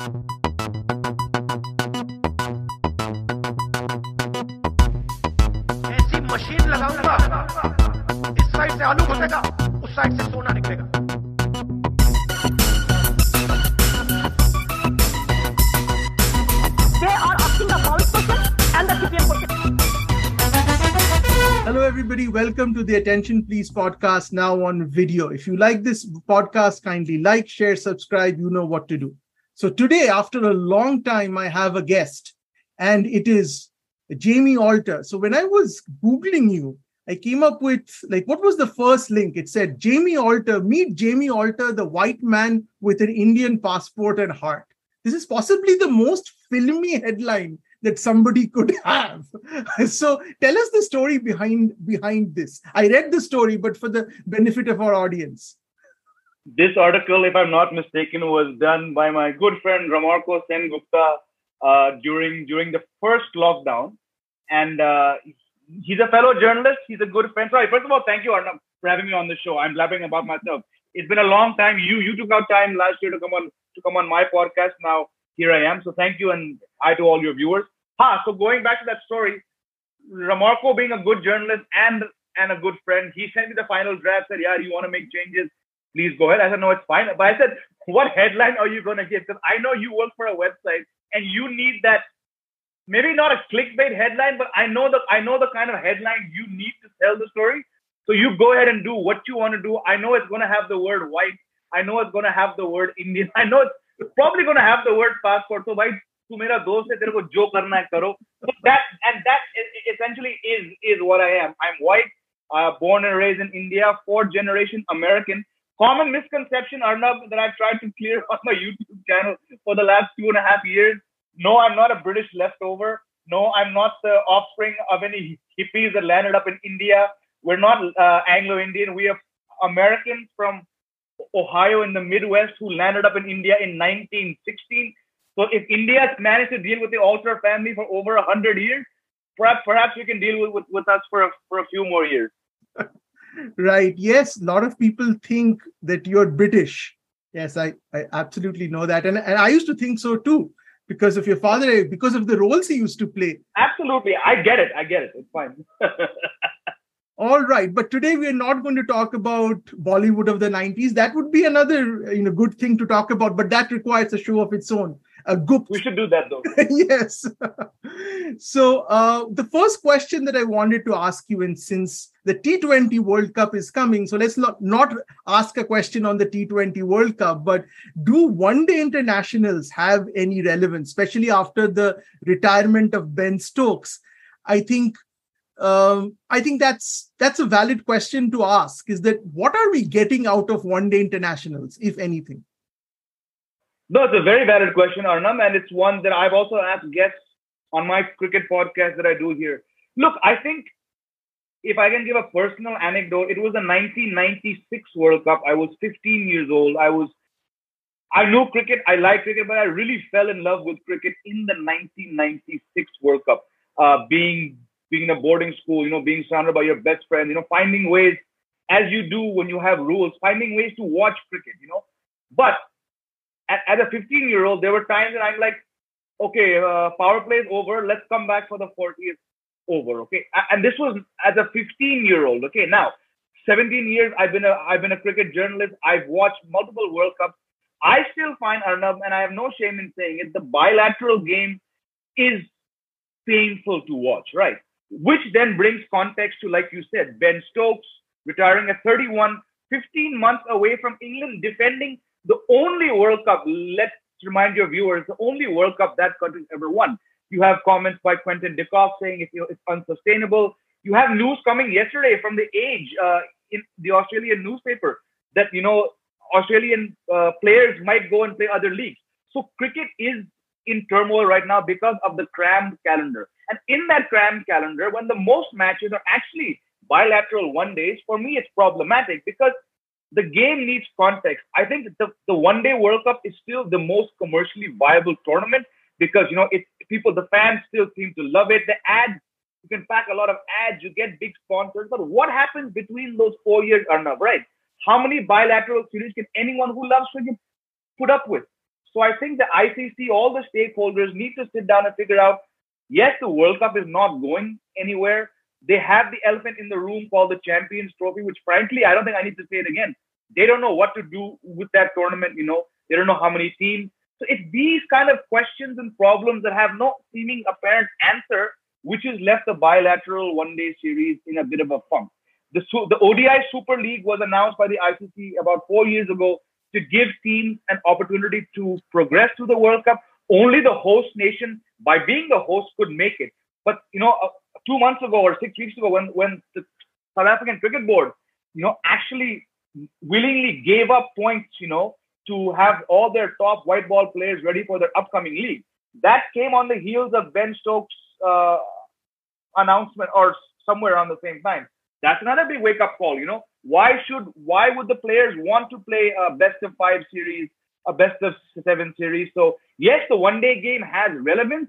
ऐसी मशीन लगाऊँगा इस साइड से आलू घुसेगा उस साइड से सोना निकलेगा They are asking the foul question and the CPM question. Hello, everybody. Welcome to the Attention Please podcast now on video. If you like this podcast, kindly like, share, subscribe. You know what to do. So, today, after a long time, I have a guest, and it is Jamie Alter. So, when I was Googling you, I came up with like, what was the first link? It said, Jamie Alter, meet Jamie Alter, the white man with an Indian passport and heart. This is possibly the most filmy headline that somebody could have. so tell us the story behind behind this. I read the story, but for the benefit of our audience. This article, if I'm not mistaken, was done by my good friend Ramarko Sen Gupta uh, during during the first lockdown, and uh, he's a fellow journalist. He's a good friend. Sorry, first of all, thank you Arnab for having me on the show. I'm blabbing about myself. It's been a long time. You you took out time last year to come on to come on my podcast. Now here I am. So thank you and hi to all your viewers. Ha, so going back to that story, Ramarko being a good journalist and and a good friend, he sent me the final draft, said, Yeah, you want to make changes? Please go ahead. I said, No, it's fine. But I said, What headline are you gonna give? Because I know you work for a website and you need that maybe not a clickbait headline, but I know the I know the kind of headline you need to tell the story. So you go ahead and do what you want to do. I know it's gonna have the word white. I know it's gonna have the word Indian. I know it's probably gonna have the word passport. So by तू मेरा दोस्त है तेरे को जो करना है करो so that and that essentially is is what I am I'm white uh, born and raised in India fourth generation American common misconception Arnab that I've tried to clear on my YouTube channel for the last two and a half years. No I'm not a British leftover. No I'm not the offspring of any hippies that landed up in India. We're not uh, Anglo-Indian. We are Americans from Ohio in the Midwest who landed up in India in 1916 so if India has managed to deal with the Alter family for over a hundred years, perhaps perhaps we can deal with, with, with us for a, for a few more years. right. Yes. A lot of people think that you're British. Yes, I, I absolutely know that. And, and I used to think so too, because of your father, because of the roles he used to play. Absolutely. I get it. I get it. It's fine. All right, but today we are not going to talk about Bollywood of the 90s. That would be another you know good thing to talk about, but that requires a show of its own a Gupt. We should do that though. yes. so uh, the first question that I wanted to ask you, and since the T20 World Cup is coming, so let's not, not ask a question on the T20 World Cup, but do one-day internationals have any relevance, especially after the retirement of Ben Stokes? I think um, I think that's that's a valid question to ask. Is that what are we getting out of one-day internationals, if anything? No, it's a very valid question, Arnab, and it's one that I've also asked guests on my cricket podcast that I do here. Look, I think if I can give a personal anecdote, it was the 1996 World Cup. I was 15 years old. I was, I knew cricket, I like cricket, but I really fell in love with cricket in the 1996 World Cup. Uh, being being in a boarding school, you know, being surrounded by your best friend, you know, finding ways, as you do when you have rules, finding ways to watch cricket, you know. But as a 15 year old, there were times that I'm like, okay, uh, power play is over. Let's come back for the 40th over. Okay. And this was as a 15 year old. Okay. Now, 17 years, I've been a, I've been a cricket journalist. I've watched multiple World Cups. I still find Arnab, and I have no shame in saying it, the bilateral game is painful to watch, right? Which then brings context to, like you said, Ben Stokes retiring at 31, 15 months away from England, defending the only World Cup, let's remind your viewers, the only World Cup that country ever won. You have comments by Quinton Kock saying it's, it's unsustainable. You have news coming yesterday from the Age uh, in the Australian newspaper that you know Australian uh, players might go and play other leagues. So cricket is in turmoil right now because of the crammed calendar. And in that crammed calendar, when the most matches are actually bilateral one days, for me it's problematic because the game needs context. I think the, the one day World Cup is still the most commercially viable tournament because you know it's people, the fans still seem to love it. The ads, you can pack a lot of ads, you get big sponsors. But what happens between those four years, Arnab, right? How many bilateral series can anyone who loves cricket put up with? So I think the ICC, all the stakeholders need to sit down and figure out. Yes, the World Cup is not going anywhere. They have the elephant in the room called the Champions Trophy, which frankly I don't think I need to say it again. They don't know what to do with that tournament. You know, they don't know how many teams. So it's these kind of questions and problems that have no seeming apparent answer, which has left the bilateral one-day series in a bit of a funk. The, the ODI Super League was announced by the ICC about four years ago to give teams an opportunity to progress to the World Cup. Only the host nation, by being the host, could make it. But you know, uh, two months ago or six weeks ago, when when the South African Cricket Board, you know, actually willingly gave up points, you know, to have all their top white ball players ready for their upcoming league. That came on the heels of Ben Stokes' uh, announcement, or somewhere around the same time. That's another big wake up call. You know, why should why would the players want to play a best of five series, a best of seven series? So yes, the one day game has relevance,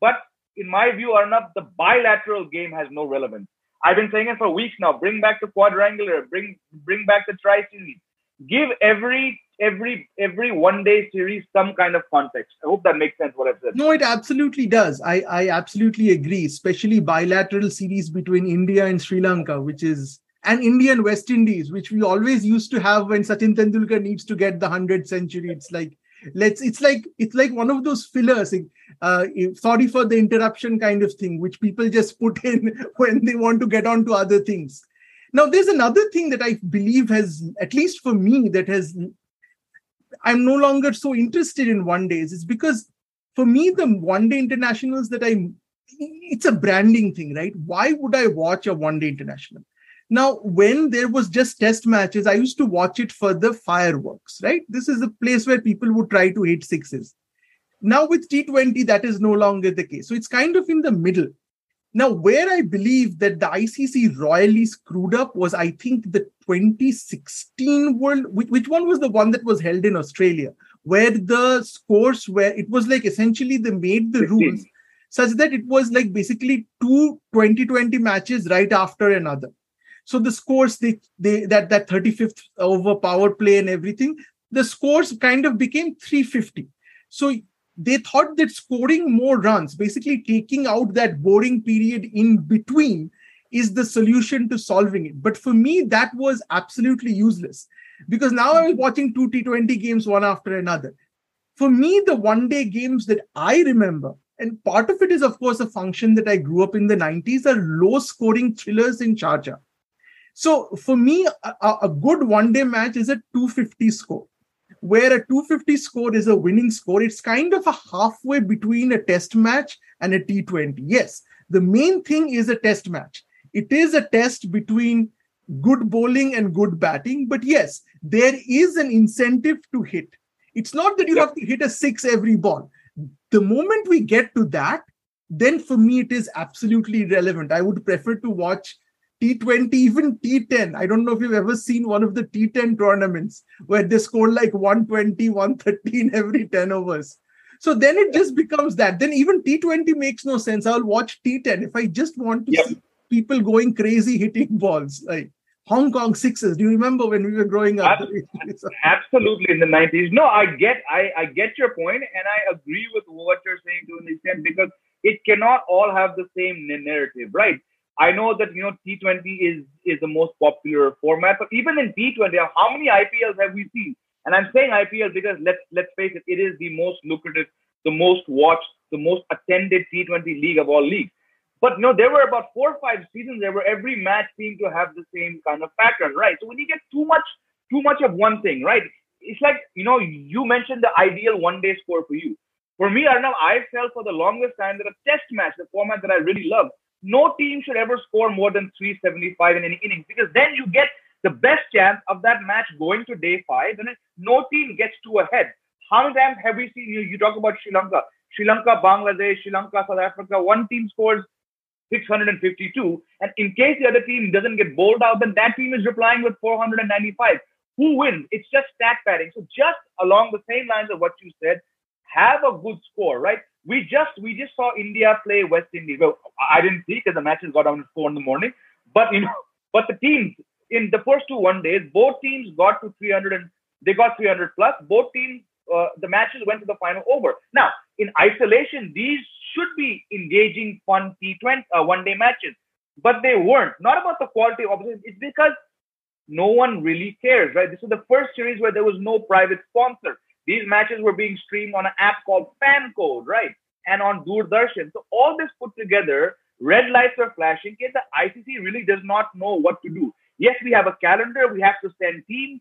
but in my view, Arnab, the bilateral game has no relevance. I've been saying it for weeks now. Bring back the quadrangular. Bring bring back the tri series. Give every every every one day series some kind of context. I hope that makes sense what I've said. No, it absolutely does. I, I absolutely agree, especially bilateral series between India and Sri Lanka, which is and India and West Indies, which we always used to have when Sachin Tendulkar needs to get the 100th century. It's like let's it's like it's like one of those fillers uh, sorry for the interruption kind of thing which people just put in when they want to get on to other things now there's another thing that i believe has at least for me that has I'm no longer so interested in one days. It's because for me, the one day internationals that I, it's a branding thing, right? Why would I watch a one day international? Now, when there was just test matches, I used to watch it for the fireworks, right? This is a place where people would try to hit sixes. Now with T20, that is no longer the case. So it's kind of in the middle. Now, where I believe that the ICC royally screwed up was, I think, the 2016 World. Which, which one was the one that was held in Australia, where the scores were? It was like essentially they made the 15. rules such that it was like basically two 2020 matches right after another. So the scores they they that that 35th over power play and everything, the scores kind of became 350. So they thought that scoring more runs, basically taking out that boring period in between, is the solution to solving it. But for me, that was absolutely useless because now I was watching two T20 games one after another. For me, the one day games that I remember, and part of it is, of course, a function that I grew up in the 90s, are low scoring thrillers in Sharjah. So for me, a, a good one day match is a 250 score where a 250 score is a winning score. It's kind of a halfway between a test match and a T20. Yes, the main thing is a test match. It is a test between good bowling and good batting. But yes, there is an incentive to hit. It's not that you have to hit a six every ball. The moment we get to that, then for me, it is absolutely relevant. I would prefer to watch T20, even T10. I don't know if you've ever seen one of the T10 tournaments where they score like 120, 113 every 10 overs. So then it just becomes that. Then even T20 makes no sense. I'll watch T10 if I just want to yep. see people going crazy hitting balls like Hong Kong sixes. Do you remember when we were growing up? Absolutely in the 90s. No, I get I, I get your point and I agree with what you're saying to an extent because it cannot all have the same narrative, right? I know that you know T20 is is the most popular format, but even in T20, how many IPLs have we seen? And I'm saying IPL because let's let's face it, it is the most lucrative, the most watched, the most attended T20 league of all leagues. But you know, there were about four or five seasons there where every match seemed to have the same kind of pattern, right? So when you get too much, too much of one thing, right? It's like you know, you mentioned the ideal one-day score for you. For me, Arnav, I felt for the longest time that a test match, the format that I really love, no team should ever score more than 375 in any innings because then you get the best chance of that match going to day five and no team gets two ahead. How many times have we seen you? You talk about Sri Lanka, Sri Lanka, Bangladesh, Sri Lanka, South Africa. One team scores 652, and in case the other team doesn't get bowled out, then that team is replying with 495. Who wins? It's just stat padding. So just along the same lines of what you said, have a good score, right? We just we just saw India play West Indies. Well, I didn't see because the matches got on at four in the morning. But you know, but the teams in the first two one days, both teams got to 300 and they got 300 plus. Both teams uh, the matches went to the final over. Now, in isolation, these should be engaging, fun T20 uh, one-day matches, but they weren't. Not about the quality of opposition. It's because no one really cares, right? This is the first series where there was no private sponsor. These matches were being streamed on an app called FanCode, right? And on Doordarshan. So all this put together, red lights are flashing. The ICC really does not know what to do. Yes, we have a calendar. We have to send teams.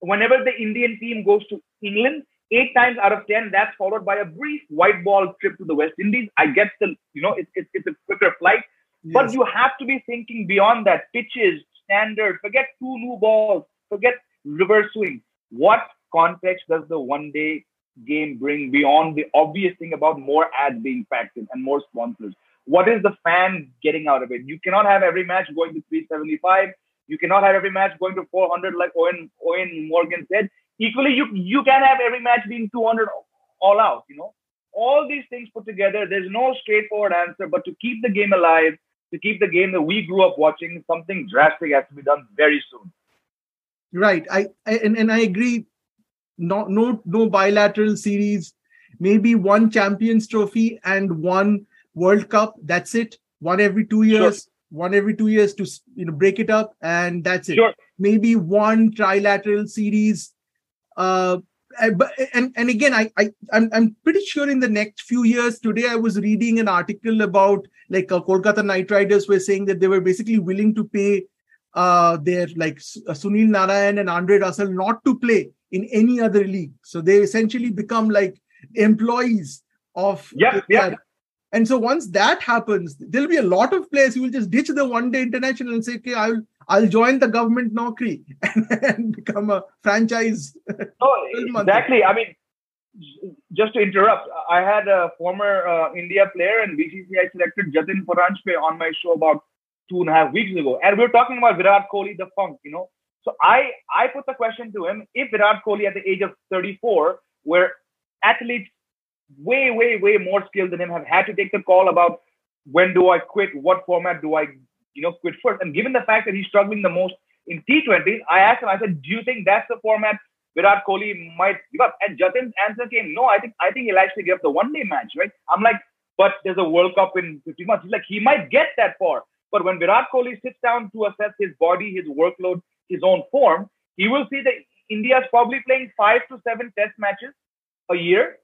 Whenever the Indian team goes to England, eight times out of ten, that's followed by a brief white ball trip to the West Indies. I get the, you know, it's, it's, it's a quicker flight. Yes. But you have to be thinking beyond that. Pitches, standard, forget two new balls, forget reverse swing. What context does the one day game bring beyond the obvious thing about more ads being packed in and more sponsors? What is the fan getting out of it? You cannot have every match going to 375. You cannot have every match going to 400 like Owen, Eoin Morgan said. Equally, you, you can have every match being 200 all out, you know. All these things put together, there's no straightforward answer, but to keep the game alive, to keep the game that we grew up watching, something drastic has to be done very soon. Right. I, I and, and I agree. No, no, no bilateral series. Maybe one Champions Trophy and one World Cup. That's it. One every two years. Sure. One every two years to you know break it up, and that's it. Sure. Maybe one trilateral series. Uh, but and and again I, I I'm, I'm pretty sure in the next few years today i was reading an article about like uh, kolkata knight riders were saying that they were basically willing to pay uh their like uh, sunil narayan and andre russell not to play in any other league so they essentially become like employees of yeah yeah and so once that happens there'll be a lot of players who will just ditch the one day international and say okay i'll I'll join the government Naukri and, become a franchise. Oh, exactly. I mean, just to interrupt, I had a former uh, India player and BCCI selected Jatin Paranjpe on my show about two and a half weeks ago, and we were talking about Virat Kohli, the funk, you know. So I I put the question to him: If Virat Kohli at the age of 34, where athletes way way way more skilled than him have had to take the call about when do I quit, what format do I you know, quit first. And given the fact that he's struggling the most in T20s, I asked him, I said, do you think that's the format Virat Kohli might give up? And Jatin's answer came, no, I think I think he'll actually give up the one day match, right? I'm like, but there's a World Cup in 15 months. He's like, he might get that far. But when Virat Kohli sits down to assess his body, his workload, his own form, he will see that India is probably playing five to seven test matches a year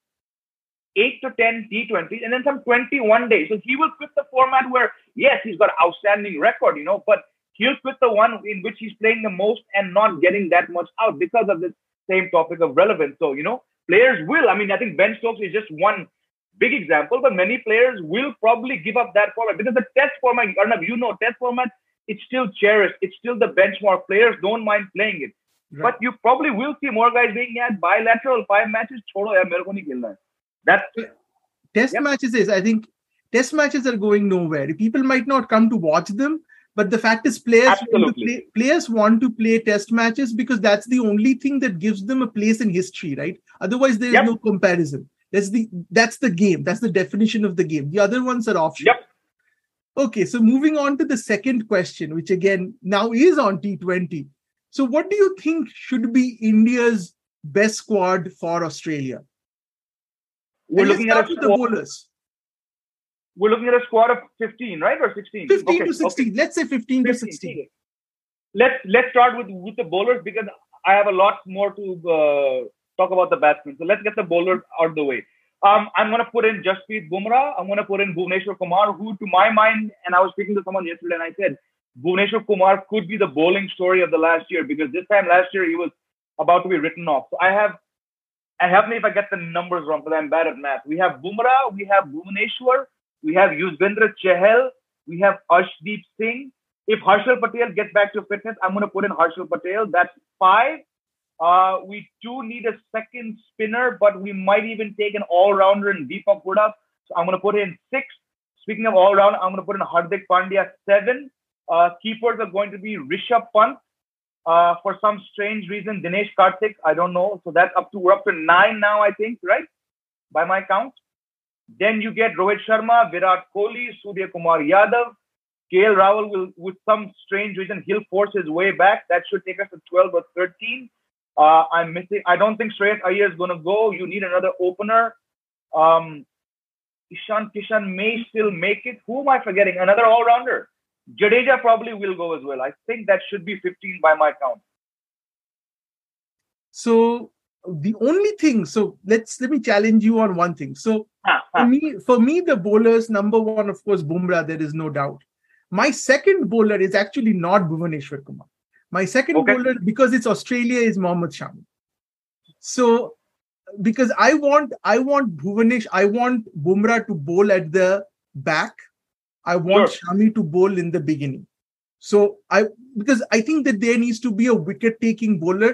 8 to 10 T20s and then some 21 days. So he will quit the format where, yes, he's got outstanding record, you know, but he'll quit the one in which he's playing the most and not getting that much out because of this same topic of relevance. So, you know, players will, I mean, I think Ben Stokes is just one big example, but many players will probably give up that format because the test format, Arnab, you know, test format, it's still cherished. It's still the benchmark. Players don't mind playing it. Right. But you probably will see more guys being at bilateral five matches. Chodo yaar, mere ko nahi that test yep. matches is, I think, test matches are going nowhere. People might not come to watch them, but the fact is, players want play, players want to play test matches because that's the only thing that gives them a place in history, right? Otherwise, there is yep. no comparison. That's the that's the game. That's the definition of the game. The other ones are offshoot. Yep. Okay, so moving on to the second question, which again now is on T20. So, what do you think should be India's best squad for Australia? We're and looking at a squad, the bowlers. We're looking at a squad of 15, right? Or 16? 15 okay, to 16. Okay. Let's say 15, 15 to 16. Let's let's start with, with the bowlers because I have a lot more to uh, talk about the batsmen. So let's get the bowlers out of the way. Um, I'm going to put in Jasprit Bumrah. I'm going to put in Bhuvneshwar Kumar, who, to my mind, and I was speaking to someone yesterday, and I said Bhuvneshwar Kumar could be the bowling story of the last year because this time last year he was about to be written off. So I have and help me if I get the numbers wrong because I'm bad at math. We have Bumrah, we have Bhuvaneshwar, we have Yuzvendra Chahal, we have Arshdeep Singh. If Harshal Patel gets back to fitness, I'm going to put in Harshal Patel. That's five. Uh, we do need a second spinner, but we might even take an all-rounder in Deepak Hooda. So I'm going to put in six. Speaking of all-round, I'm going to put in Hardik Pandya seven. Uh, keepers are going to be Rishabh Pant, uh, for some strange reason, Dinesh Karthik, I don't know. So that's up to we're up to nine now, I think, right? By my count. Then you get Rohit Sharma, Virat Kohli, Surya Kumar Yadav, KL Rahul will, with some strange reason, he'll force his way back. That should take us to 12 or 13. Uh, I'm missing. I don't think Shreyas Iyer is going to go. You need another opener. Um, Ishan Kishan may still make it. Who am I forgetting? Another all-rounder. Jadeja probably will go as well. I think that should be 15 by my count. So the only thing, so let's let me challenge you on one thing. So for me, for me, the bowlers number one, of course, Bumrah. There is no doubt. My second bowler is actually not Bhuvaneshwar Kumar. My second Okay. bowler, because it's Australia, is Mohammad Shami. So because I want, I want Bhuvanesh, I want Bumrah to bowl at the back. I want Sure. Shami to bowl in the beginning. So I because I think that there needs to be a wicket-taking bowler.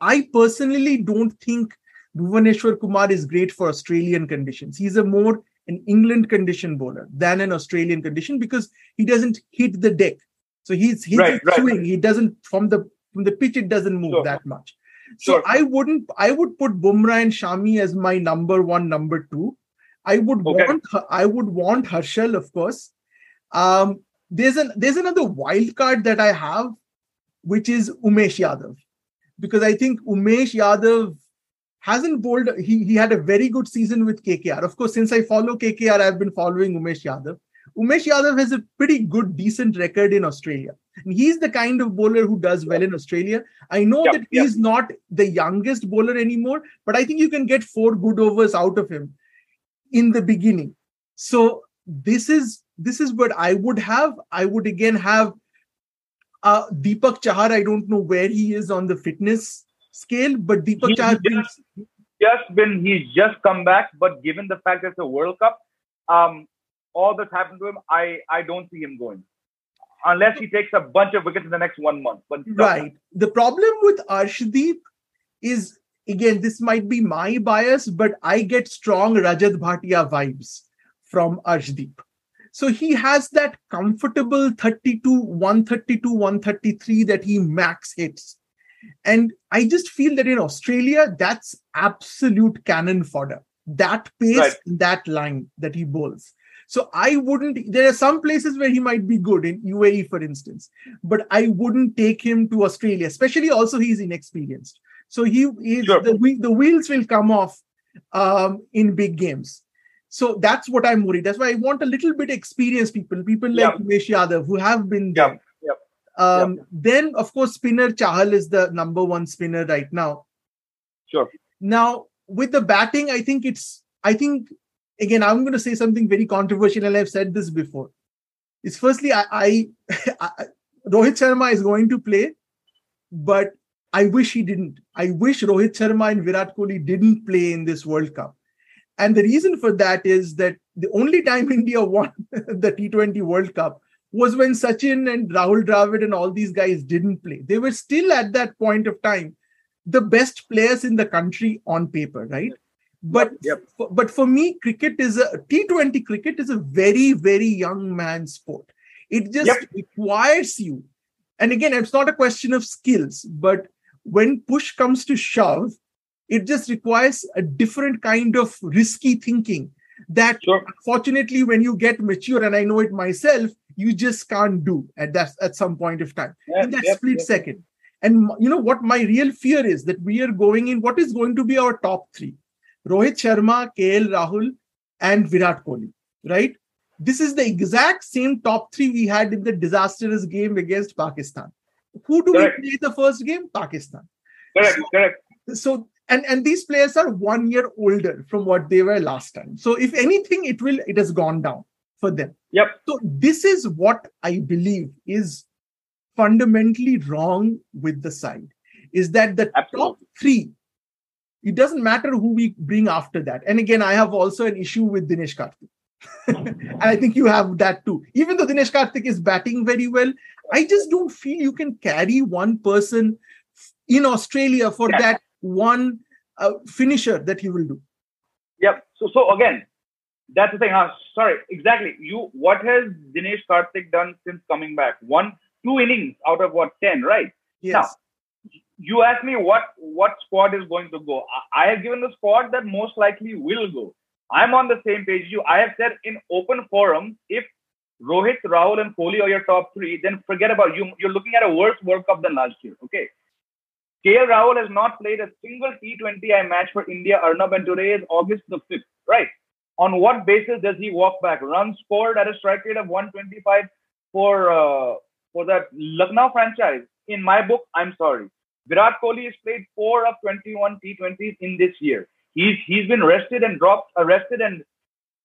I personally don't think Bhuvaneshwar Kumar is great for Australian conditions. He's a more an England condition bowler than an Australian condition because he doesn't hit the deck. So he's he's Right, right. swing. He doesn't from the from the pitch. It doesn't move Sure. that much. So Sure. I wouldn't. I would put Bumrah and Shami as my number one, number two. I would Okay. want. I would want Harshal, of course. Um, there's an there's another wild card that I have, which is Umesh Yadav, because I think Umesh Yadav hasn't bowled. He he had a very good season with KKR. Of course, since I follow KKR, I've been following Umesh Yadav. Umesh Yadav has a pretty good, decent record in Australia. And he's the kind of bowler who does well in Australia. I know Yep, that yep. he's not the youngest bowler anymore, but I think you can get four good overs out of him in the beginning. So this is this is what I would have. I would again have uh, Deepak Chahar. I don't know where he is on the fitness scale, but Deepak He Chahar. just- Just been he's just come back, but given the fact that it's a World Cup, um, all that's happened to him, I I don't see him going unless he takes a bunch of wickets in the next one month. But Right. The problem with Arshdeep is again, this might be my bias, but I get strong Rajat Bhatia vibes from Arshdeep. So he has that comfortable 32, 132, 133 that he max hits. And I just feel that in Australia, that's absolute cannon fodder. That pace, Right. that line that he bowls. So I wouldn't, there are some places where he might be good in UAE, for instance but I wouldn't take him to Australia, especially also he's inexperienced. So he is Sure. the the wheels will come off um, in big games. So that's what I'm worried. That's why I want a little bit experienced people, people like Yeah. Umesh Yadav who have been there. yeah, Um, Then, of course, spinner Chahal is the number one spinner right now. Sure. Now, with the batting, I think it's, I think, again, I'm going to say something very controversial, and I've said this before. It's firstly, I, I, I Rohit Sharma is going to play, but I wish he didn't. I wish Rohit Sharma and Virat Kohli didn't play in this World Cup. And the reason for that is that the only time India won the T20 World Cup was when Sachin and Rahul Dravid and all these guys didn't play. They were still at that point of time the best players in the country on paper, right? But Yep. for- but for me, cricket is a T20 cricket is a very very young man sport. It just Yep. requires you, and again, it's not a question of skills, but when push comes to shove, it just requires a different kind of risky thinking that Sure. unfortunately when you get mature and i know it myself you just can't do at that at some point of time Yeah, in that yep, split yep. second and you know what my real fear is that we are going in what is going to be our top three rohit sharma kl rahul and virat kohli right? This is the exact same top three we had in the disastrous game against pakistan. Who do Correct. we play the first game? Pakistan. Correct, correct. so and and these players are one year older from what they were last time. So if anything it will it has gone down for them. Yep. so this is what i believe is fundamentally wrong with the side is that the top three it doesn't matter who we bring after that and again i have also an issue with dinesh karthik and i think you have that too even though dinesh karthik is batting very well i just don't feel you can carry one person in australia for Yeah. that one uh, finisher that he will do Yep. So so again, that's the thing. Huh? Sorry, exactly. You what has Dinesh Karthik done since coming back? One, two innings out of what ten, right? yes You asked me what what squad is going to go. I, have given the squad that most likely will go. I'm on the same page. You, I have said in open forum, if Rohit, Rahul, and Kohli are your top three, then forget about you. You're looking at a worse World Cup than last year. Okay. KL Rahul has not played a single T20I match for India, Arnab, and today is August the 5th, right? On what basis does he walk back? Runs scored at a strike rate of 125 for uh, for that Lucknow franchise. In my book, I'm sorry. Virat Kohli has played four of 21 T20s in this year. He's he's been rested and dropped, uh, arrested and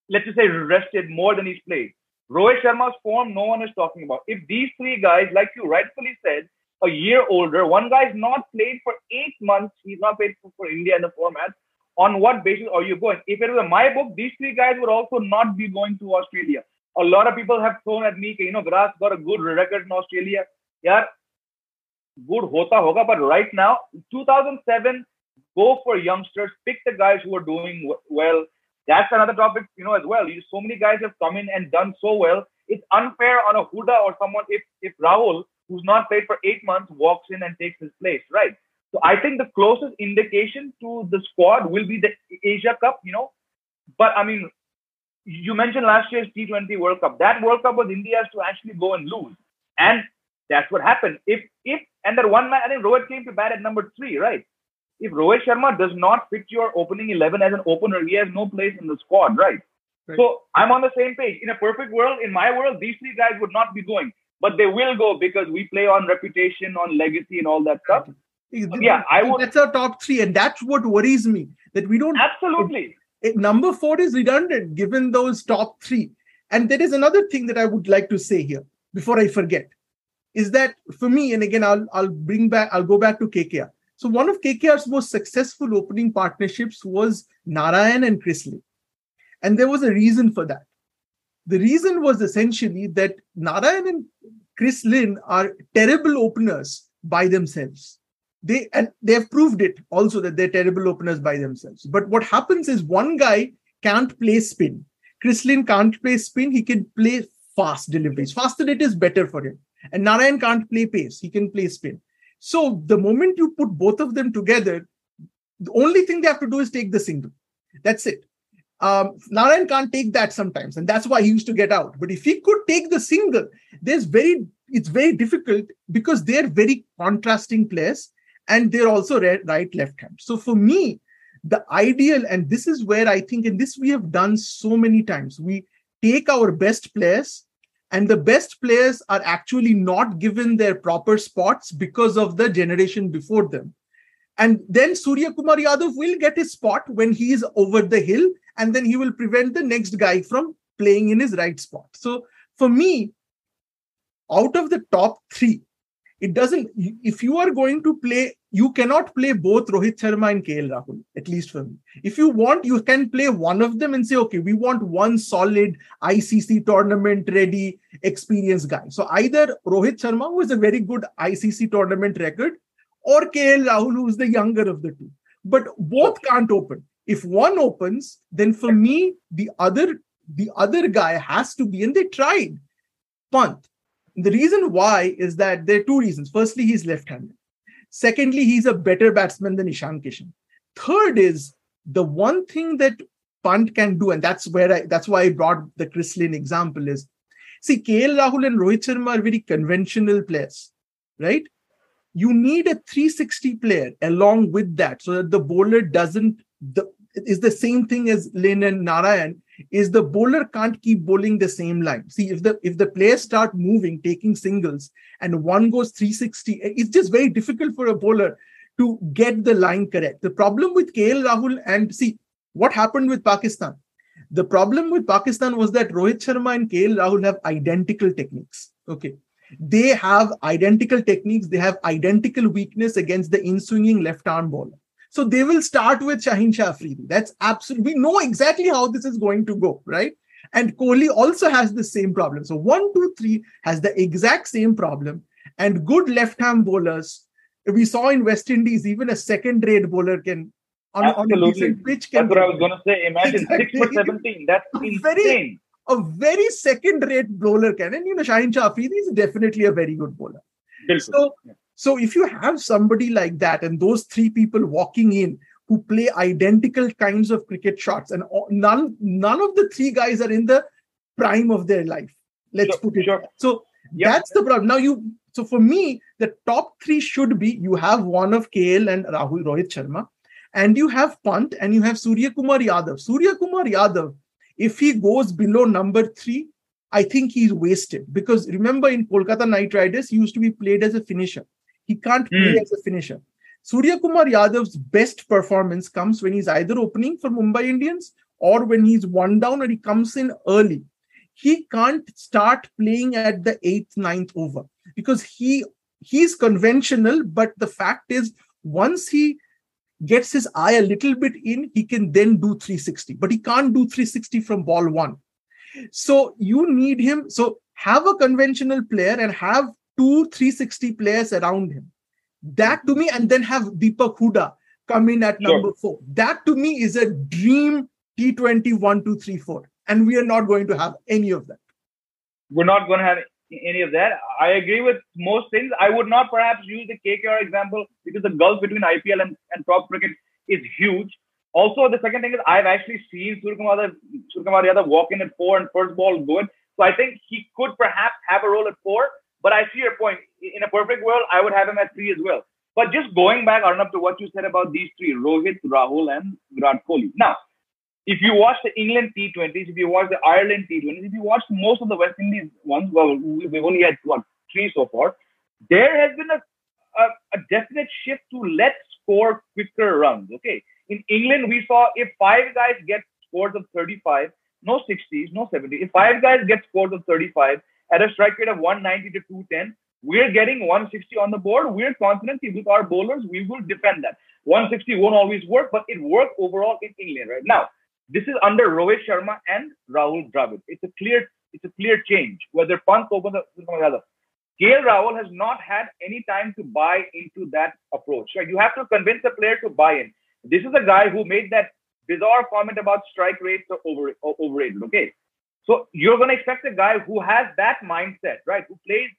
let's just say rested more than he's played. Rohit Sharma's form, no one is talking about. If these three guys, like you rightfully said, a year older, one guy's not played for eight months, he's not played for, for India in the format. On what basis are you going? If it was my book, these three guys would also not be going to Australia. A lot of people have thrown at me, you know, Virat's got a good record in Australia. Yeah, good hota hoga, but right now, 2007, go for youngsters, pick the guys who are doing well. That's another topic, you know, as well. So many guys have come in and done so well. It's unfair on a Hooda or someone if if Rahul, who's not played for eight months, walks in and takes his place, right? So I think the closest indication to the squad will be the Asia Cup, you know. But I mean, you mentioned last year's T20 World Cup. That World Cup was India's to actually go and lose, and that's what happened. If if and that one man, I think Rohit came to bat at number three, right? If Rohit Sharma does not fit your opening 11 as an opener, he has no place in the squad, right? right? So I'm on the same page. In a perfect world, in my world, these three guys would not be going, but they will go because we play on reputation, on legacy, and all that stuff. yeah, I would. That's our top three, and that's what worries me that we don't absolutely. It, it, number four is redundant given those top three. And there is another thing that I would like to say here before I forget is that for me, and again, I'll I'll bring back, I'll go back to KKR. So one of KKR's most successful opening partnerships was Narayan and Chris Lynn. And there was a reason for that. The reason was essentially that Narayan and Chris Lynn are terrible openers by themselves. They and they have proved it also that they're terrible openers by themselves. But what happens is one guy can't play spin. Chris Lynn can't play spin. He can play fast deliveries. Faster it is better for him. And Narayan can't play pace, he can play spin. So the moment you put both of them together, the only thing they have to do is take the single. That's it. Um, Narayan can't take that sometimes, and that's why he used to get out. But if he could take the single, there's very it's very difficult because they're very contrasting players and they're also right left hand. So for me, the ideal, and this is where I think, and this we have done so many times, we take our best players and the best players are actually not given their proper spots because of the generation before them. And then Surya Kumar Yadav will get his spot when he is over the hill, and then he will prevent the next guy from playing in his right spot. So for me, out of the top three, it doesn't, if you are going to play you cannot play both Rohit Sharma and KL Rahul, at least for me. If you want, you can play one of them and say, okay, we want one solid ICC tournament ready, experienced guy. So either Rohit Sharma, who has a very good ICC tournament record, or KL Rahul, who is the younger of the two. But both can't open. If one opens, then for me, the other the other guy has to be, and they tried. Pant. The reason why is that there are two reasons. Firstly, he's left-handed. Secondly, he's a better batsman than Ishan Kishan. Third is the one thing that Pant can do, and that's where I that's why I brought the Chris Lynn example is see KL Rahul and Rohit Sharma are very conventional players, right? You need a 360 player along with that so that the bowler doesn't the is the same thing as Lynn and Narayan is the bowler can't keep bowling the same line. See, if the if the players start moving, taking singles, and one goes 360, eh, it's just very difficult for a bowler to get the line correct. The problem with KL Rahul and see what happened with Pakistan. The problem with Pakistan was that Rohit Sharma and KL Rahul have identical techniques. Okay. They have identical techniques, they have identical weakness against the in swinging left arm bowler. So they will start with Shaheen Shah Afridi. That's absolutely, we know exactly how this is going to go, right? And Kohli also has the same problem. So one, two, three has the exact same problem. And good left-hand bowlers, we saw in West Indies, even a second-rate bowler can on, on a decent pitch. Can That's what I was going to say. Imagine exactly. six for seventeen. That's insane. Very, a very second-rate bowler can, and you know, Shaheen Shah Afridi is definitely a very good bowler. So, yeah. So if you have somebody like that and those three people walking in who play identical kinds of cricket shots and none none of the three guys are in the prime of their life let's sure, put it sure. so yep. that's the problem now you So for me, the top three should be you have one of KL and Rahul Rohit Sharma, and you have Pant and you have Surya Kumar Yadav. Surya Kumar Yadav, if he goes below number three, I think he's wasted because remember in Kolkata Knight Riders, he used to be played as a finisher. He can't play Mm. as a finisher. Surya Kumar Yadav's best performance comes when he's either opening for Mumbai Indians or when he's one down and he comes in early. He can't start playing at the eighth, ninth over because he he's conventional, but the fact is once he gets his eye a little bit in, he can then do 360, but he can't do 360 from ball one. So you need him. So have a conventional player and have two 360 players around him. That to me, and then have Deepak Hooda come in at Sure. number four. That to me is a dream T20 one, two, three, four. And we are not going to have any of that. We're not going to have any of that. I agree with most things. I would not perhaps use the KKR example because the gulf between IPL and, and top cricket is huge. Also, the second thing is I've actually seen Suryakumar Yadav walk in at four and first ball good. So I think he could perhaps have a role at four. But I see your point. In a perfect world, I would have him at three as well. But just going back, Arnab, to what you said about these three, Rohit, Rahul, and Virat Kohli. Now, if you watch the England T20s, if you watch the Ireland T20s, if you watch most of the West Indies ones, well, we've only had what three so far. There has been a, a, a definite shift to let's score quicker runs. Okay, in England we saw if five guys get scores of 35, no 60s, no 70s. If five guys get scores of 35 at a strike rate of 190 to 210, we're getting 160 on the board. We're confident with our bowlers we will defend that. 160 won't always work, but it worked overall in England right now. This is under Rohit Sharma and Rahul Dravid. It's a clear, it's a clear change. Whether Pant opens or other. KL Rahul has not had any time to buy into that approach. Right? You have to convince a player to buy in. This is a guy who made that bizarre comment about strike rates are over, or overrated. Okay, so you're going to expect a guy who has that mindset, right? Who plays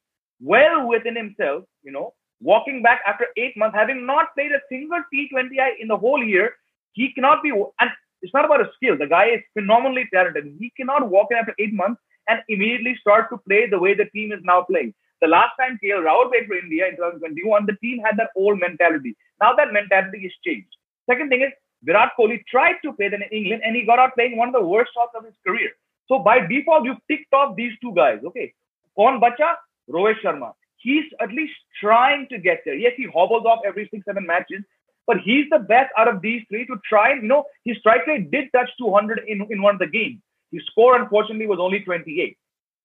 well within himself. You know, walking back after eight months, having not played a single T20I in the whole year, he cannot be. And it's not about a skill. The guy is phenomenally talented. He cannot walk in after eight months and immediately start to play the way the team is now playing. The last time KL Rahul played for India in 2021, the team had that old mentality. Now that mentality is changed. Second thing is Virat Kohli tried to play in England and he got out playing one of the worst shots of his career. So by default, you've ticked off these two guys. Okay. Kaun bacha? Rohit Sharma. He's at least trying to get there. Yes, he hobbles off every six, seven matches, but he's the best out of these three to try you know, his strike rate did touch 200 in, in one of the games. His score, unfortunately, was only 28,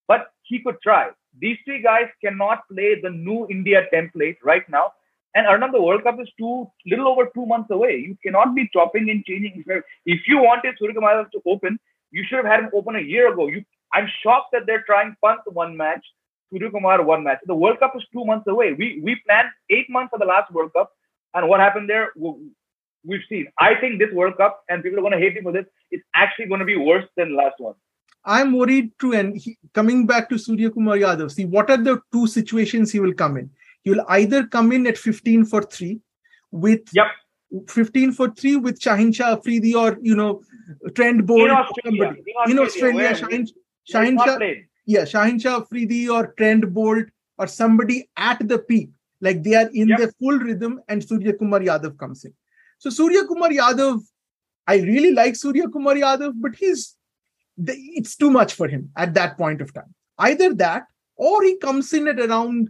but he could try. These three guys cannot play the new India template right now. And Arnab, the World Cup is two, little over two months away. You cannot be chopping and changing. If you wanted Suryakumar to open, you should have had him open a year ago. You, I'm shocked that they're trying Pant one match, Suryakumar one match. The World Cup is two months away. We we planned eight months for the last World Cup, and what happened there? We've seen. I think this World Cup, and people are going to hate me for this, is actually going to be worse than last one. I'm worried too. And he, coming back to Surya Kumar Yadav, see what are the two situations he will come in? He will either come in at 15 for three with Yep. 15 for three with Shaheen Shah Afridi or you know Trent Boult In or Australia, somebody. in Australia, Shaheen, Shaheen Shah, yeah, Shaheen Shah Afridi or Trent Boult or somebody at the peak, like they are in Yep. their full rhythm, and Surya Kumar Yadav comes in. So Surya Kumar Yadav, I really like Surya Kumar Yadav, but he's it's too much for him at that point of time. Either that, or he comes in at around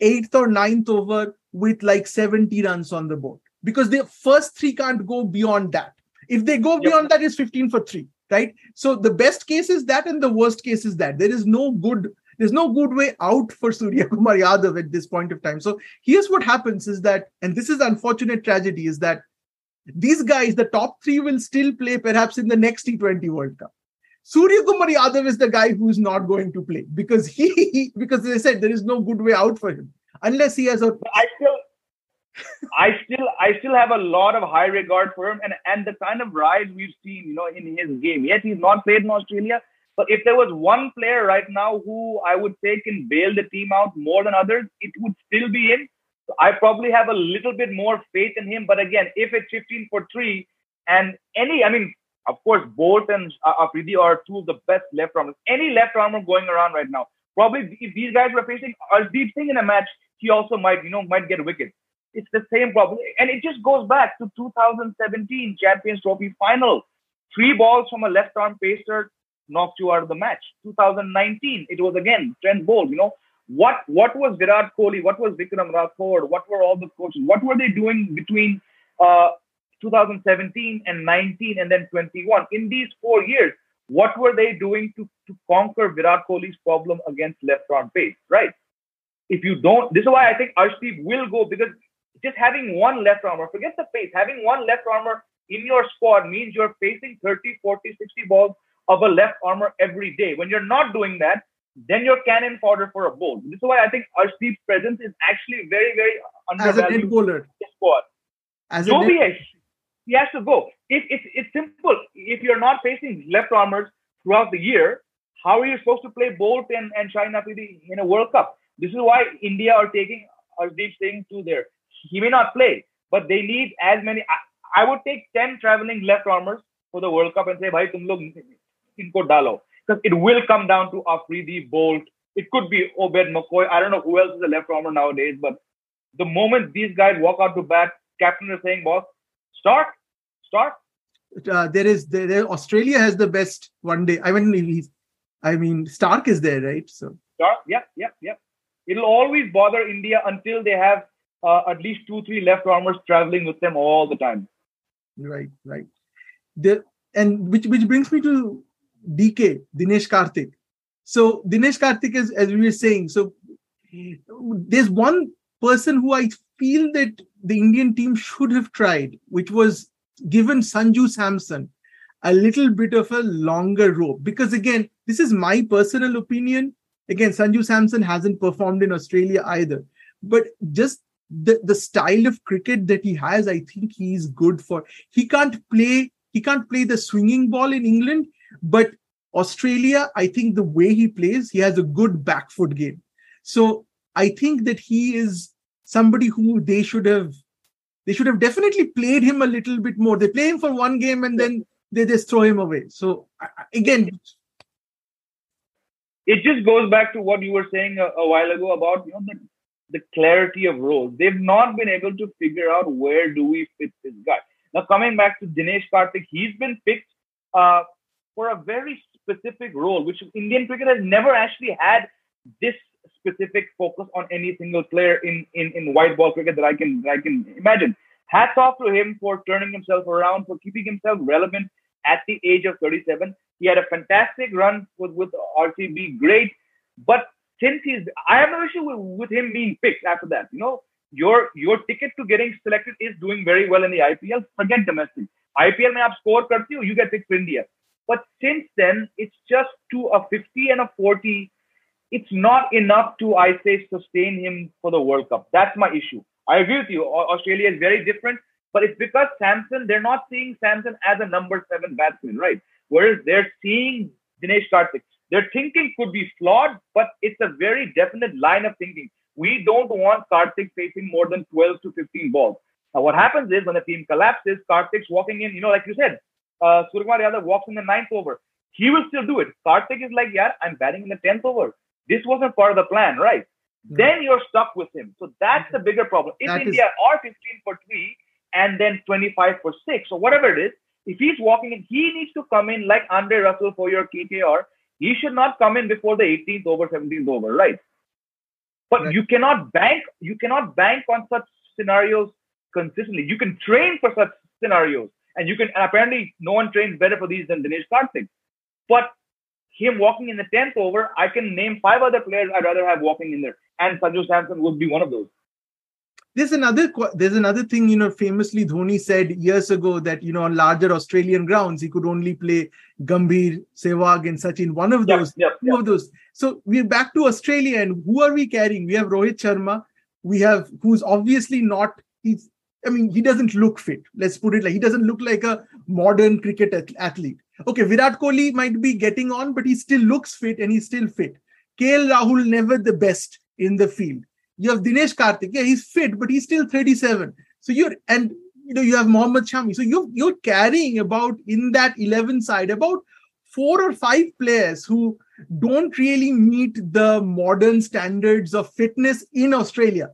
eighth or ninth over with like 70 runs on the board because the first three can't go beyond that. If they go Yep. beyond that, it's 15 for three, right? So the best case is that, and the worst case is that. There is no good, there's no good way out for Surya Kumar Yadav at this point of time. So here's what happens is that, and this is unfortunate tragedy, is that these guys, the top three, will still play perhaps in the next T20 World Cup. Surya Kumar Yadav is the guy who's not going to play because he, because they said, there is no good way out for him unless he has a But still, I still, I still have a lot of high regard for him, and and the kind of rise we've seen, you know, in his game. Yes, he's not played in Australia, but if there was one player right now who I would say can bail the team out more than others, it would still be him. So I probably have a little bit more faith in him. But again, if it's 15 for three, and any, I mean, of course, Boult and uh, Afridi are two of the best left armers. Any left armer going around right now, Probably if these guys were facing Arshdeep Singh in a match, he also might, you know, might get wicked. It's the same problem. And it just goes back to 2017 Champions Trophy final. Three balls from a left arm pacer knocked you out of the match. 2019, it was again Trent Boult, you know. What what was Virat Kohli? What was Vikram Rathod? What were all the coaches? What were they doing between uh, 2017 and 19 and then 21? In these four years, what were they doing to, to conquer Virat Kohli's problem against left arm pace, right? If you don't, this is why I think Arshdeep will go because just having one left armer, forget the pace, having one left armer in your squad means you're facing 30, 40, 60 balls of a left armer every day. When you're not doing that, then you're cannon fodder for a bowl. This is why I think Arshdeep's presence is actually very, very As undervalued. dead bowler. in the squad. As a So dead- be. He has to go. If it's it's simple. If you're not facing left armers throughout the year, how are you supposed to play Boult and, and Shaheen Afridi in a World Cup? This is why India are taking Arshdeep Singh to there. He may not play, but they need as many. I, I would take 10 traveling left armers for the World Cup and say, bhai, tum log inko dalo. Because it will come down to Afridi, Boult. It could be Obed McCoy. I don't know who else is a left armer nowadays, but the moment these guys walk out to bat, captain is saying, boss, start, start. uh, there is there, there- Australia has the best one day. I mean, he's, I mean, Stark is there, right? So Stark, Yeah, yeah, yeah. It'll always bother India until they have uh, at least two, three left armers traveling with them all the time. right, right. The and which which brings me to DK Dinesh Karthik. So Dinesh Karthik is as we were saying. So there's one person who I feel that the Indian team should have tried, which was given Sanju Samson a little bit of a longer rope. Because again, this is my personal opinion. Again, Sanju Samson hasn't performed in Australia either. But just the, the style of cricket that he has, I think he's good for. He can't play, he can't play the swinging ball in England, but Australia, I think the way he plays, he has a good back foot game. So I think that he is somebody who they should have they should have definitely played him a little bit more. They play him for one game and then they just throw him away. So again, It just goes back to what you were saying a, a while ago about you know the, the clarity of roles. They've not been able to figure out where do we fit this guy. Now coming back to Dinesh Karthik, he's been picked uh, for a very specific role, which Indian cricket has never actually had this specific focus on any single player in, in, in white ball cricket that I can that I can imagine. Hats off to him for turning himself around, for keeping himself relevant at the age of 37. He had a fantastic run with, with RCB, great. But since he's, I have no issue with, with him being picked after that. You know, your your ticket to getting selected is doing very well in the IPL. Forget domestic. IPL में आप score करती हो, you get picked for India. But since then, it's just to a 50 and a 40. It's not enough to, I say, sustain him for the World Cup. That's my issue. I agree with you. Au- Australia is very different, but it's because Samson, they're not seeing Samson as a number seven batsman, right? Whereas they're seeing Dinesh Karthik. their thinking could be flawed, but it's a very definite line of thinking. We don't want Karthik facing more than 12 to 15 balls. Now, what happens is when the team collapses, Karthik's walking in, you know, like you said, uh, Suryakumar Yadav walks in the ninth over. He will still do it. Karthik is like, yeah, I'm batting in the 10th over. This wasn't part of the plan, right? Then you're stuck with him. So that's the bigger problem. If That is- India are 15 for 3 and then 25 for 6 or whatever it is, if he's walking in, he needs to come in like Andre Russell for your KKR. He should not come in before the 18th over, 17th over, right? But Right. you cannot bank. You cannot bank on such scenarios consistently. You can train for such scenarios, and you can. And apparently, no one trains better for these than Dinesh Karthik. But him walking in the 10th over, I can name five other players I'd rather have walking in there, and Sanju Samson would be one of those. There's another there's another thing you know famously dhoni said years ago that you know on larger australian grounds he could only play gambhir sehwag and sachin one of those yep, two of those. So we're back to australia and who are we carrying? We have rohit sharma. We have who's obviously not he's i mean he doesn't look fit. Let's put it like he doesn't look like a modern cricket athlete. Okay virat kohli might be getting on but he still looks fit and he's still fit. Kl rahul never the best in the field you have Dinesh Karthik. Yeah, he's fit, but he's still 37. So you're and you know you have Mohammad Shami. So you're you're carrying about in that 11 side about four or five players who don't really meet the modern standards of fitness in Australia.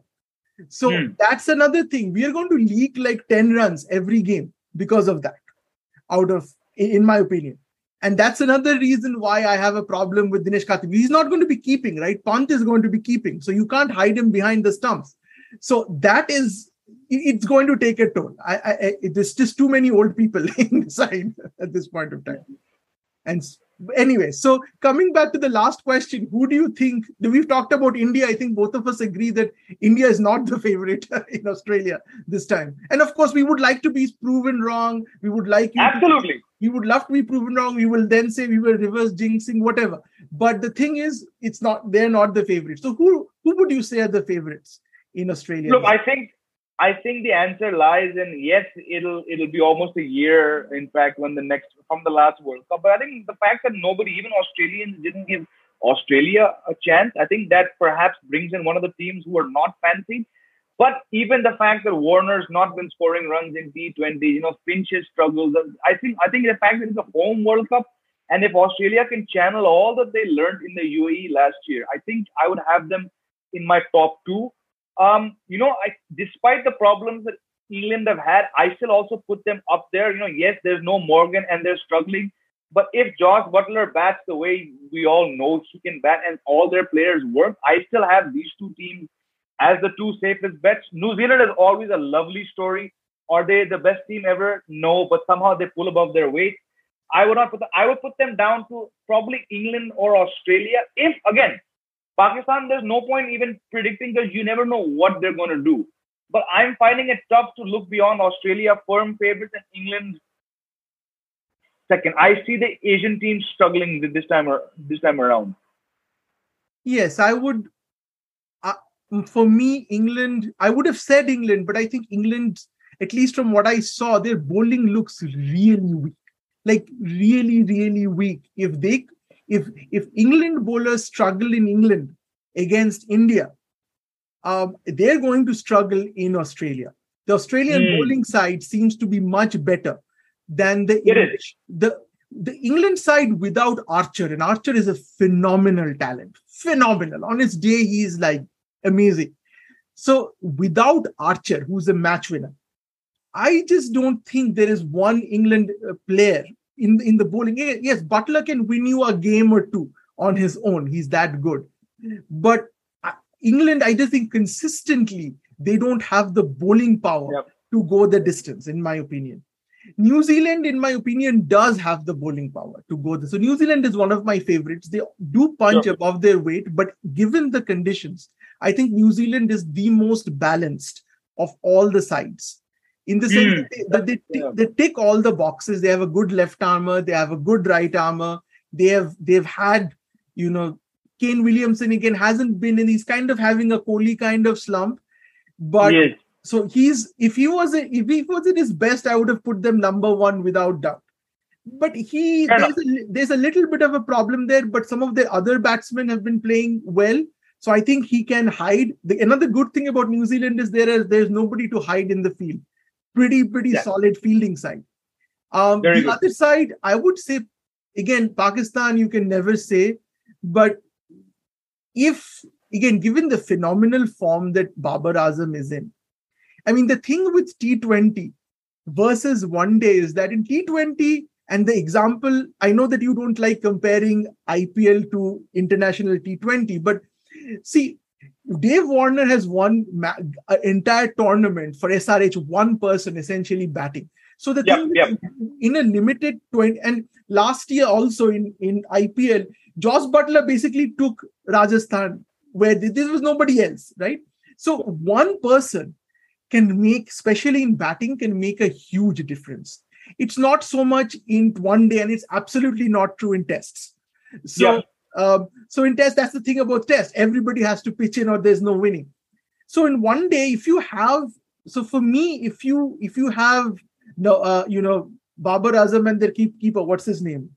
So Hmm. that's another thing. We are going to leak like 10 runs every game because of that, out of, in my opinion. And that's another reason why I have a problem with Dinesh Karthik. He's not going to be keeping, right? Pant is going to be keeping. So you can't hide him behind the stumps. So that is, it's going to take a toll. I, I, there's just too many old people inside at this point of time. And anyway, so coming back to the last question, who do you think? We've talked about India. I think both of us agree that India is not the favorite in Australia this time. And of course, we would like to be proven wrong. We would like you to- Absolutely. we would love to be proven wrong. We will then say we were reverse jinxing, whatever. But the thing is, it's not. They're not the favorites. So who who would you say are the favorites in Australia? Look, I think I think the answer lies in yes, it'll it'll be almost a year, in fact, when the next from the last World Cup. But I think the fact that nobody, even Australians, didn't give Australia a chance, I think that perhaps brings in one of the teams who are not fancied. But even the fact that Warner's not been scoring runs in T20, you know, Finch's struggles. I think I think the fact that it's a home World Cup, and if Australia can channel all that they learned in the UAE last year, I think I would have them in my top two. Um, you know, I, despite the problems that England have had, I still also put them up there. You know, yes, there's no Morgan and they're struggling. But if Josh Buttler bats the way we all know he can bat and all their players work, I still have these two teams as the two safest bets. New Zealand is always a lovely story. Are they the best team ever? No, but somehow they pull above their weight. I would not put them, I would put them down to probably England or Australia. If again, Pakistan, there's no point even predicting because you never know what they're going to do. But I'm finding it tough to look beyond Australia, firm favorites, and England second. I see the Asian teams struggling this time this time around. Yes, I would. Uh, for me, England, I would have said England, but I think England, at least from what I saw, their bowling looks really weak. Like really, really weak. If they, if if England bowlers struggle in England against India, um, they're going to struggle in Australia. The Australian Hmm. bowling side seems to be much better than the It is. English. The the England side without Archer, and Archer is a phenomenal talent. Phenomenal. On his day, he is like amazing. So without Archer, who's a match winner, I just don't think there is one England uh, player in in the bowling. Yes, Buttler can win you a game or two on his own. He's that good. But uh, England, I just think consistently they don't have the bowling power Yep. to go the distance, in my opinion. New Zealand, in my opinion, does have the bowling power to go. The, so New Zealand is one of my favorites. They do punch Sure. above their weight, but given the conditions, I think New Zealand is the most balanced of all the sides. In the sense Hmm. that they, that they, tick, Yeah. they tick all the boxes. They have a good left armor. They have a good right armor. They have they've had, you know, Kane Williamson again hasn't been in. He's kind of having a Kohli kind of slump, but yes. so he's if he was a, if he was at his best, I would have put them number one without doubt. But he Fair there's a, there's a little bit of a problem there. But some of the other batsmen have been playing well, so I think he can hide. The, another good thing about New Zealand is there is there's nobody to hide in the field. Pretty pretty Yeah. solid fielding side. Um, Very the good. other side, I would say, again, Pakistan. You can never say, but if again, given the phenomenal form that Babar Azam is in, I mean, the thing with T20 versus one day is that in T20, and the example, I know that you don't like comparing IPL to international T20, but see, Dave Warner has won ma- an entire tournament for SRH, one person essentially batting. So the Yep, thing yep. in a limited 20, and last year also in, in IPL, Josh Buttler basically took Rajasthan where th- this was nobody else, right? So one person can make, especially in batting, can make a huge difference. It's not so much in one day, and it's absolutely not true in tests. So, um, so in test, that's the thing about test. Everybody has to pitch in, or there's no winning. So in one day, if you have, so for me, if you if you have no, uh, you know, Babar Azam and their keep, keeper, what's his name?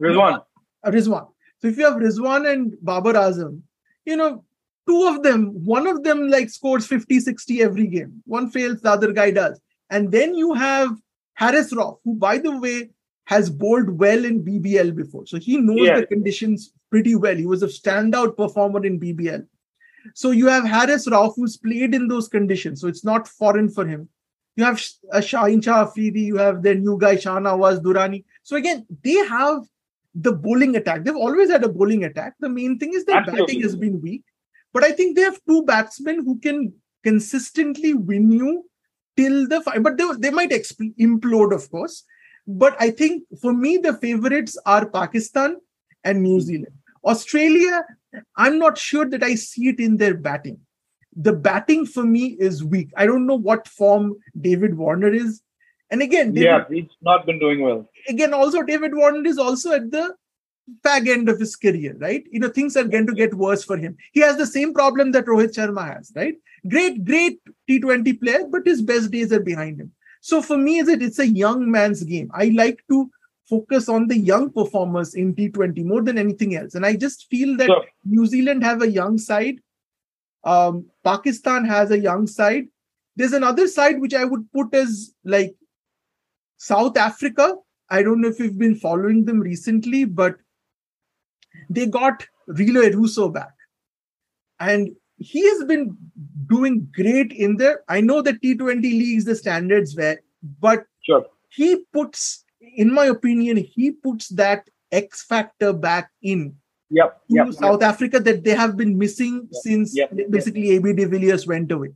Rizwan. uh, Rizwan. So if you have Rizwan and Babar Azam, you know, two of them, one of them like scores 50, 60 every game. One fails, the other guy does. And then you have Haris Rauf, who, by the way, has bowled well in BBL before. So he knows Yeah. the conditions pretty well. He was a standout performer in BBL. So you have Haris Rauf who's played in those conditions. So it's not foreign for him. You have uh, Shaheen Shah Afridi, you have their new guy Shahnawaz Durrani. So again, they have the bowling attack. They've always had a bowling attack. The main thing is their Absolutely. batting has been weak. But I think they have two batsmen who can consistently win you till the fi- but they, they might exp- implode, of course. But I think for me, the favorites are Pakistan and New Zealand. Australia, I'm not sure that I see it in their batting. The batting for me is weak. I don't know what form David Warner is. And again, David, Yeah, he's not been doing well. again, also David Warner is also at the fag end of his career, right? You know, things are going to get worse for him. He has the same problem that Rohit Sharma has, right? Great, great T20 player, but his best days are behind him. So for me, is it it's a young man's game. I like to focus on the young performers in T20 more than anything else. And I just feel that Sure. New Zealand have a young side. Um, Pakistan has a young side. There's another side which I would put as like South Africa. I don't know if you've been following them recently, but they got Rilee Rossouw back. And he has been doing great in there. I know the T20 leagues, the standards were, but Sure. he puts, in my opinion, he puts that X factor back in Yep. to Yep. South Africa that they have been missing Yep. since Yep. Yep. basically AB de Villiers went away.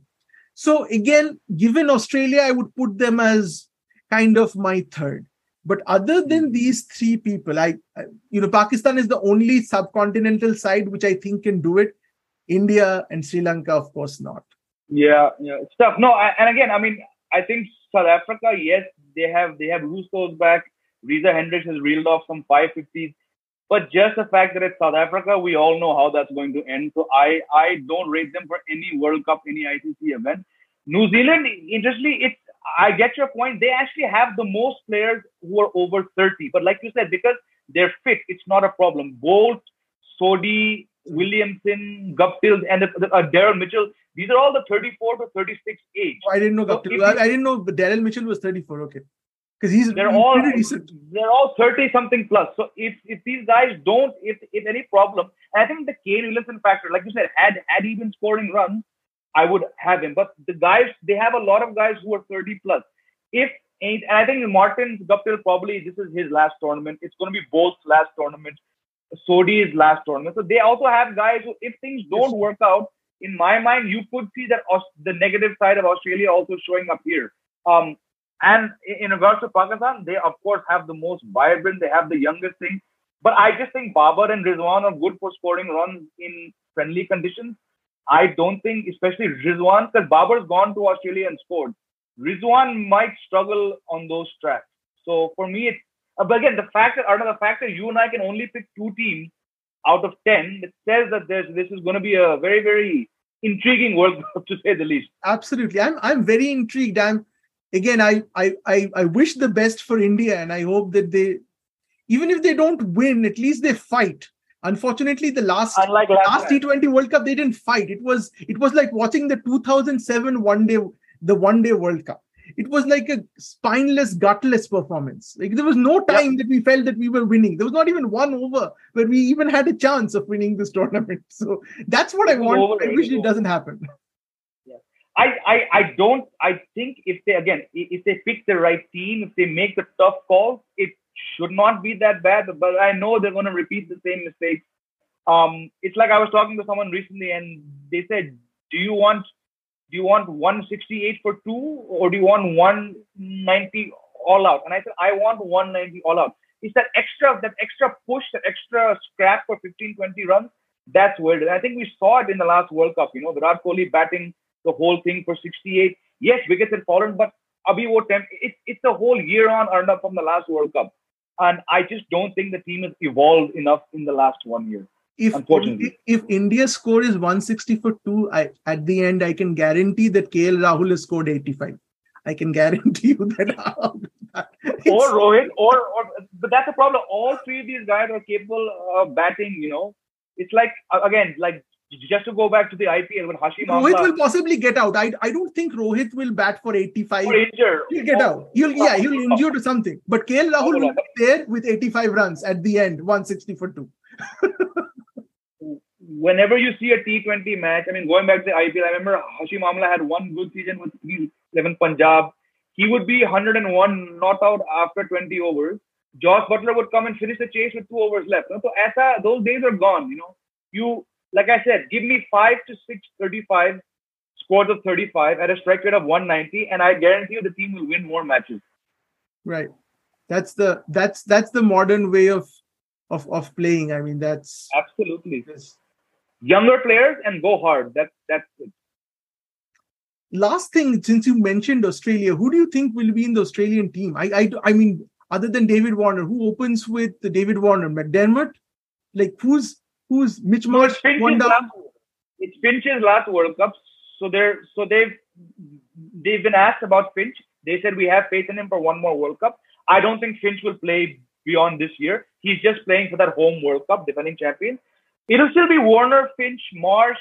So again, given Australia, I would put them as kind of my third. But other Hmm. than these three people, I, I you know, Pakistan is the only subcontinental side which I think can do it. India and Sri Lanka, of course, not. Yeah, yeah, tough. No, I, and again, I mean, I think South Africa, yes, they have they have Rossouw's back. Reza Hendricks has reeled off some 550s, but just the fact that it's South Africa, we all know how that's going to end. So I I don't rate them for any World Cup, any ICC event. New Zealand, interestingly, it's I get your point. They actually have the most players who are over 30, but like you said, because they're fit, it's not a problem. Boult, Sodhi, Williamson, Guptill, and uh, Daryl Mitchell. These are all the 34 to 36 age. I didn't know. So Guptill- I, I didn't know Daryl Mitchell was 34. Okay. Because he's, They're he's all recent. they're all 30 something plus. So if if these guys don't, if if any problem, I think the Kane Williamson factor, like you said, had had he been scoring runs, I would have him. But the guys, they have a lot of guys who are 30 plus. If and I think Martin Guptill probably this is his last tournament. It's going to be Boult's last tournament, Sodhi's last tournament. So they also have guys who, if things don't work out, in my mind, you could see that the negative side of Australia also showing up here. Um, and in regards to Pakistan, they of course have the most vibrant, they have the youngest thing. But I just think Babar and Rizwan are good for scoring runs in friendly conditions. I don't think, especially Rizwan, because Babar's gone to Australia and scored. Rizwan might struggle on those tracks. So for me, it's but again the fact that out of the fact that you and I can only pick two teams out of ten, it says that there's this is going to be a very very intriguing World Cup to say the least. Absolutely. I'm I'm very intrigued. I'm again I I I, I wish the best for India and I hope that they even if they don't win, at least they fight. Unfortunately, the last Unlike last, last. T20 World Cup, they didn't fight. It was it was like watching the 2007 one day the one day World Cup. It was like a spineless, gutless performance. Like there was no time that we felt that we were winning. There was not even one over where we even had a chance of winning this tournament. So that's what I want. over, I wish it doesn't happen. I, I I don't I think if they again if they pick the right team, if they make the tough calls, it should not be that bad. But I know they're gonna repeat the same mistakes. Um, it's like I was talking to someone recently and they said, Do you want do you want 168 for two or do you want 190 all out? And I said, I want 190 all out. It's that extra, that extra push, that extra scrap for 15, 20 runs. That's is. I think we saw it in the last World Cup. You know, Virat Kohli batting the whole thing for 68. Yes, wickets had fallen, but Abhi wo temp, it, it's a whole year on Arnab from the last World Cup. And I just don't think the team has evolved enough in the last one year. If Unfortunately. if India's score is 160 for two, I at the end I can guarantee that KL Rahul has scored 85. I can guarantee you that. Or Rohit, or, or but that's the problem. All three of these guys are capable of batting, you know. It's like again, like just to go back to the IPL when Hashim Rohit Amla will possibly get out. I, I don't think Rohit will bat for 85. got injured. He'll get out. He'll yeah, he'll oh. injure to something. But KL Rahul oh, will be there with 85 runs at the end, 160 for two. Whenever you see a T20 match, I mean, going back to the IPL, I remember Hashim Amla had one good season with 11 Punjab. He would be 101 not out after 20 overs. Josh Buttler would come and finish the chase with two overs left. So aisa, those days are gone. You know, you like I said, give me five to six 35 scores of 35 at a strike rate of 190, and I guarantee you the team will win more matches. Right. That's the that's that's the modern way of of of playing. I mean, that's absolutely younger players and go hard. That's that's it. Last thing, since you mentioned Australia, who do you think will be in the Australian team? I I, I mean, other than David Warner, who opens with David Warner, McDermott? Like who's who's Mitch Marsh? It's Finch's, last, it's Finch's last World Cup, so they're so they've they've been asked about Finch. They said we have faith in him for one more World Cup. I don't think Finch will play beyond this year. He's just playing for that home World Cup, defending champion. It'll still be Warner, Finch, Marsh.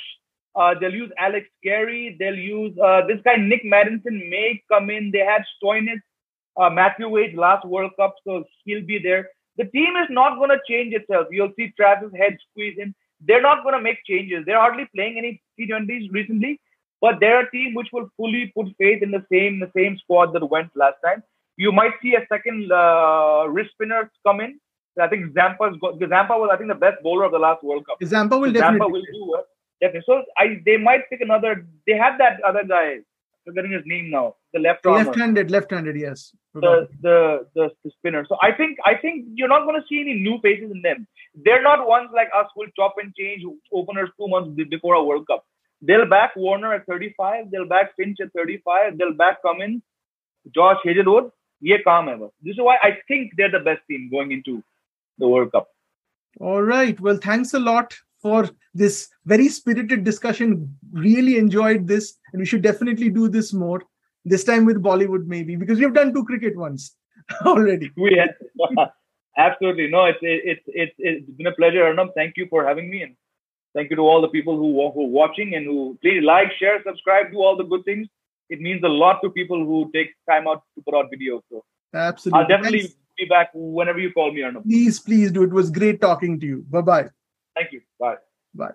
Uh, they'll use Alex Carey. They'll use uh, this guy Nick Maddinson may come in. They had Stoinis, uh, Matthew Wade last World Cup, so he'll be there. The team is not going to change itself. You'll see Travis Head squeeze in. They're not going to make changes. They're hardly playing any T20s recently, but they're a team which will fully put faith in the same the same squad that went last time. You might see a second uh, wrist spinner come in. I think Zampa Zampa was I think the best bowler of the last World Cup. Zampa will so definitely. Zampa will do well. Definitely. So I they might pick another. They have that other guy. Forgetting his name now. The left. Left-handed, left-handed, yes. The, the, the the spinner. So I think I think you're not going to see any new faces in them. They're not ones like us who'll chop and change openers two months before a World Cup. They'll back Warner at 35. They'll back Finch at 35. They'll back Cummins, Josh Hazlewood. Yeah, calm ever. This is why I think they're the best team going into the World Cup. All right. Well, thanks a lot for this very spirited discussion. Really enjoyed this, and we should definitely do this more. This time with Bollywood, maybe because we've done two cricket ones already. We have absolutely no. It's it's it's it's been a pleasure, Arnab. Thank you for having me, and thank you to all the people who who are watching and who please like, share, subscribe, do all the good things. It means a lot to people who take time out to put out videos. So absolutely, I'll definitely Thanks. Be back whenever you call me, Arnab. Please, please do. It was great talking to you. Bye bye. Thank you. Bye. Bye.